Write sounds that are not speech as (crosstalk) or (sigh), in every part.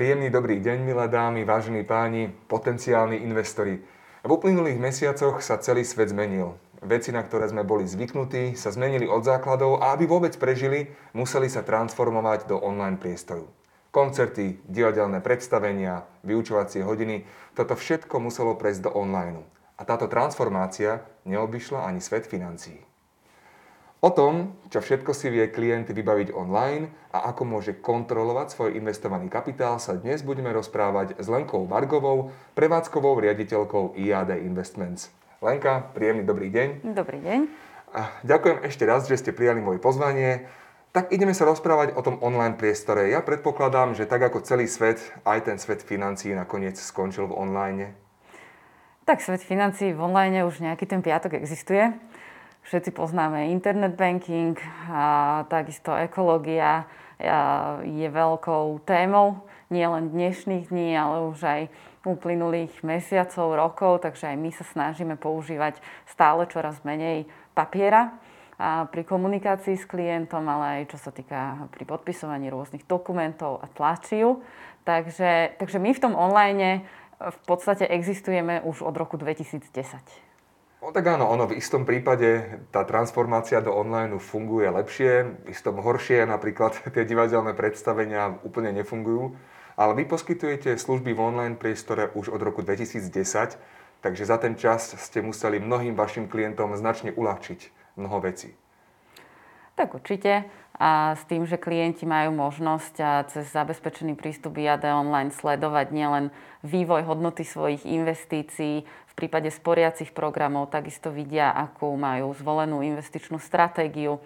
Príjemný dobrý deň, milé dámy, vážení páni, potenciálni investori. V uplynulých mesiacoch sa celý svet zmenil. Veci, na ktoré sme boli zvyknutí, sa zmenili od základov a aby vôbec prežili, museli sa transformovať do online priestoru. Koncerty, divadelné predstavenia, vyučovacie hodiny, toto všetko muselo prejsť do online. A táto transformácia neobyšla ani svet financií. O tom, čo všetko si vie klient vybaviť online a ako môže kontrolovať svoj investovaný kapitál, sa dnes budeme rozprávať s Lenkou Vargovou, prevádzkovou riaditeľkou IAD Investments. Lenka, príjemný dobrý deň. Dobrý deň. A ďakujem ešte raz, že ste prijali moje pozvanie. Tak ideme sa rozprávať o tom online priestore. Ja predpokladám, že tak ako celý svet, aj ten svet financií nakoniec skončil v online. Tak svet financií v online už nejaký ten piatok existuje. Všetci poznáme internet banking a takisto ekológia je veľkou témou nielen dnešných dní, ale už aj uplynulých mesiacov, rokov, takže aj my sa snažíme používať stále čoraz menej papiera a pri komunikácii s klientom, ale aj čo sa týka pri podpisovaní rôznych dokumentov a tlačiu. Takže, takže my v tom online v podstate existujeme už od roku 2010. No tak áno, ono v istom prípade tá transformácia do online funguje lepšie, v istom horšie, napríklad (laughs) tie divadelné predstavenia úplne nefungujú. Ale vy poskytujete služby v online priestore už od roku 2010, takže za ten čas ste museli mnohým vašim klientom značne uľahčiť mnoho vecí. Tak určite. A s tým, že klienti majú možnosť cez zabezpečený prístup IAD online sledovať nielen vývoj hodnoty svojich investícií, prípade sporiacich programov takisto vidia, akú majú zvolenú investičnú stratégiu,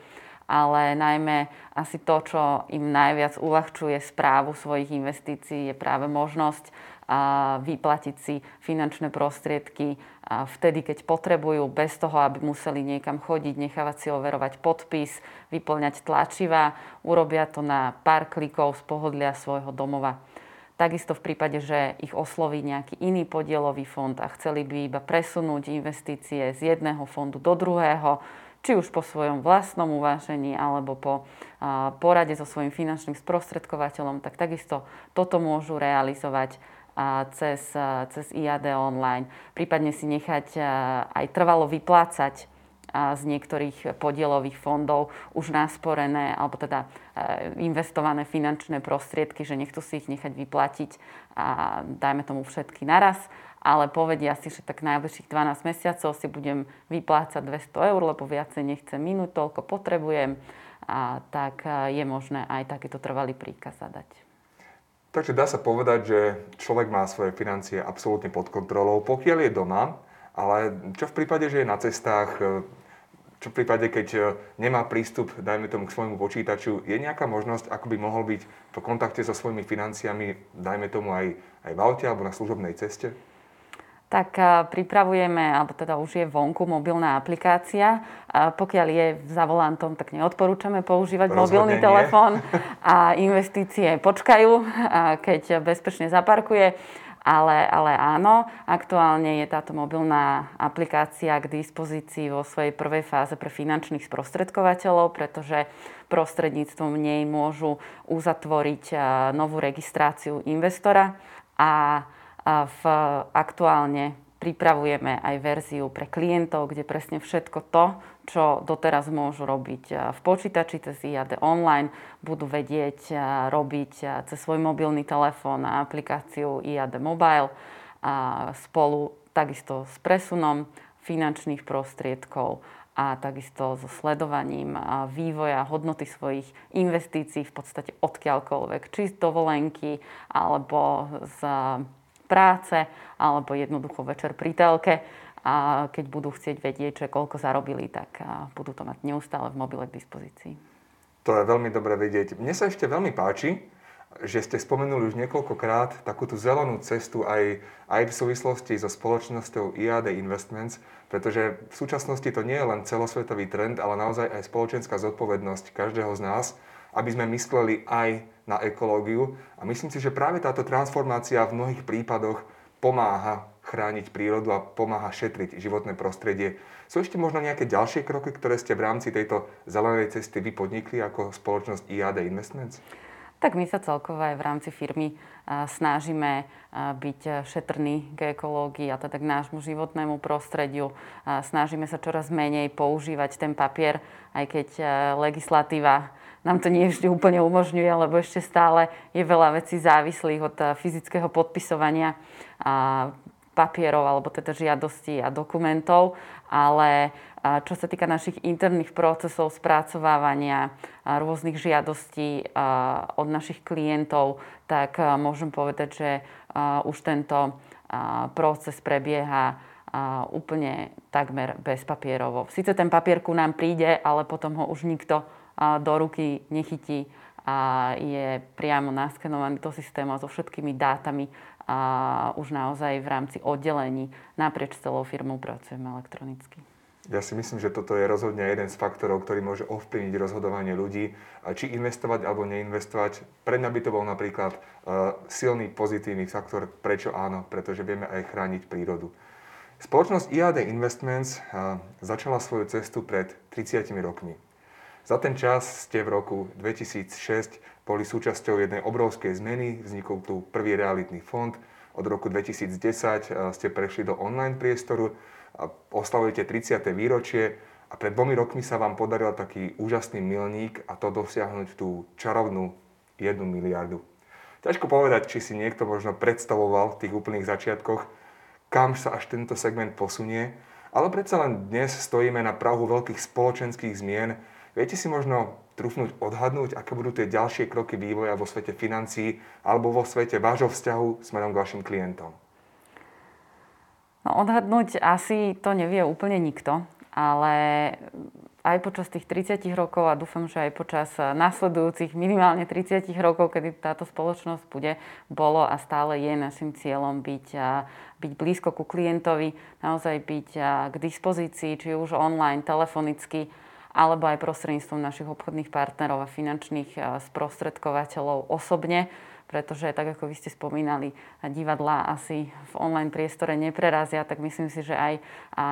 ale najmä asi to, čo im najviac uľahčuje správu svojich investícií, je práve možnosť vyplatiť si finančné prostriedky vtedy, keď potrebujú, bez toho, aby museli niekam chodiť, nechávať si overovať podpis, vyplňať tlačiva. Urobia to na pár klikov z pohodlia svojho domova. Takisto v prípade, že ich osloví nejaký iný podielový fond a chceli by iba presunúť investície z jedného fondu do druhého, či už po svojom vlastnom uvážení alebo po porade so svojím finančným sprostredkovateľom, tak takisto toto môžu realizovať cez, cez IAD online. Prípadne si nechať aj trvalo vyplácať z niektorých podielových fondov už nasporené alebo teda e, investované finančné prostriedky, že nechcú si ich nechať vyplatiť a dajme tomu všetky naraz, ale povedia si, že tak najbližších 12 mesiacov si budem vyplácať 200 eur, lebo viacej nechcem minúť, toľko potrebujem, a tak e, je možné aj takýto trvalý príkaz zadať. Takže dá sa povedať, že človek má svoje financie absolútne pod kontrolou, pokiaľ je doma, ale čo v prípade, že je na cestách, e, čo v prípade, keď e, nemá prístup, dajme tomu, k svojmu počítaču, je nejaká možnosť, ako by mohol byť v kontakte so svojimi financiami, dajme tomu aj, aj v aute alebo na služobnej ceste? Tak e, pripravujeme, alebo teda už je vonku mobilná aplikácia. Pokiaľ je za volantom, tak neodporúčame používať Rozhodne mobilný telefón a investície počkajú, keď bezpečne zaparkuje ale, ale áno, aktuálne je táto mobilná aplikácia k dispozícii vo svojej prvej fáze pre finančných sprostredkovateľov, pretože prostredníctvom nej môžu uzatvoriť novú registráciu investora. A v, aktuálne pripravujeme aj verziu pre klientov, kde presne všetko to, čo doteraz môžu robiť v počítači cez IAD online, budú vedieť robiť cez svoj mobilný telefón a aplikáciu IAD Mobile a spolu takisto s presunom finančných prostriedkov a takisto so sledovaním vývoja hodnoty svojich investícií v podstate odkiaľkoľvek, či z dovolenky alebo z práce alebo jednoducho večer pri telke a keď budú chcieť vedieť, že koľko zarobili, tak budú to mať neustále v mobile k dispozícii. To je veľmi dobre vedieť. Mne sa ešte veľmi páči, že ste spomenuli už niekoľkokrát takú tú zelenú cestu aj, aj v súvislosti so spoločnosťou IAD Investments, pretože v súčasnosti to nie je len celosvetový trend, ale naozaj aj spoločenská zodpovednosť každého z nás, aby sme mysleli aj na ekológiu. A myslím si, že práve táto transformácia v mnohých prípadoch pomáha chrániť prírodu a pomáha šetriť životné prostredie. Sú ešte možno nejaké ďalšie kroky, ktoré ste v rámci tejto zelenej cesty vy podnikli ako spoločnosť IAD Investments? Tak my sa celkovo aj v rámci firmy snažíme byť šetrní k ekológii a teda k nášmu životnému prostrediu. Snažíme sa čoraz menej používať ten papier, aj keď legislatíva nám to nie vždy úplne umožňuje, lebo ešte stále je veľa vecí závislých od fyzického podpisovania papierov alebo teda žiadostí a dokumentov, ale čo sa týka našich interných procesov spracovávania rôznych žiadostí od našich klientov, tak môžem povedať, že už tento proces prebieha úplne takmer bezpapierovo. Sice ten papier ku nám príde, ale potom ho už nikto do ruky nechytí a je priamo naskenovaný do systému so všetkými dátami a už naozaj v rámci oddelení naprieč celou firmou pracujeme elektronicky. Ja si myslím, že toto je rozhodne jeden z faktorov, ktorý môže ovplyvniť rozhodovanie ľudí, či investovať alebo neinvestovať. Pre mňa by to bol napríklad uh, silný pozitívny faktor, prečo áno, pretože vieme aj chrániť prírodu. Spoločnosť IAD Investments uh, začala svoju cestu pred 30 rokmi. Za ten čas ste v roku 2006 boli súčasťou jednej obrovskej zmeny, vznikol tu prvý realitný fond, od roku 2010 eh, ste prešli do online priestoru, oslavujete 30. výročie a pred dvomi rokmi sa vám podaril taký úžasný milník a to dosiahnuť tú čarovnú 1 miliardu. Ťažko povedať, či si niekto možno predstavoval v tých úplných začiatkoch, kam sa až tento segment posunie, ale predsa len dnes stojíme na prahu veľkých spoločenských zmien, Viete si možno trúfnuť, odhadnúť, aké budú tie ďalšie kroky vývoja vo svete financií alebo vo svete vášho vzťahu smerom k vašim klientom? No, odhadnúť asi to nevie úplne nikto, ale aj počas tých 30 rokov a dúfam, že aj počas nasledujúcich minimálne 30 rokov, kedy táto spoločnosť bude, bolo a stále je našim cieľom byť, byť blízko ku klientovi, naozaj byť k dispozícii, či už online, telefonicky, alebo aj prostredníctvom našich obchodných partnerov a finančných sprostredkovateľov osobne, pretože tak ako vy ste spomínali, divadlá asi v online priestore neprerazia, tak myslím si, že aj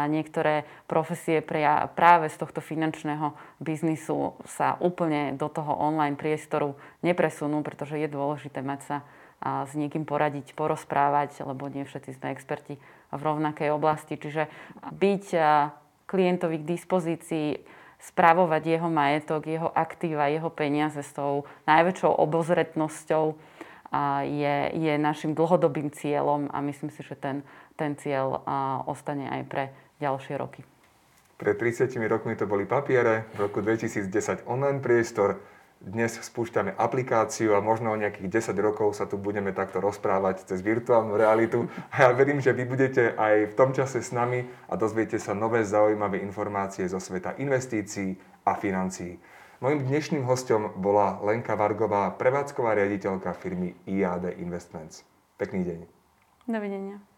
niektoré profesie práve z tohto finančného biznisu sa úplne do toho online priestoru nepresunú, pretože je dôležité mať sa a s niekým poradiť, porozprávať, lebo nie všetci sme experti v rovnakej oblasti. Čiže byť klientovi k dispozícii, spravovať jeho majetok, jeho aktíva, jeho peniaze s tou najväčšou obozretnosťou je, je našim dlhodobým cieľom a myslím si, že ten, ten cieľ ostane aj pre ďalšie roky. Pred 30 rokmi to boli papiere, v roku 2010 online priestor, dnes spúšťame aplikáciu a možno o nejakých 10 rokov sa tu budeme takto rozprávať cez virtuálnu realitu. A ja verím, že vy budete aj v tom čase s nami a dozviete sa nové zaujímavé informácie zo sveta investícií a financií. Mojím dnešným hostom bola Lenka Vargová, prevádzková riaditeľka firmy IAD Investments. Pekný deň. Dovidenia.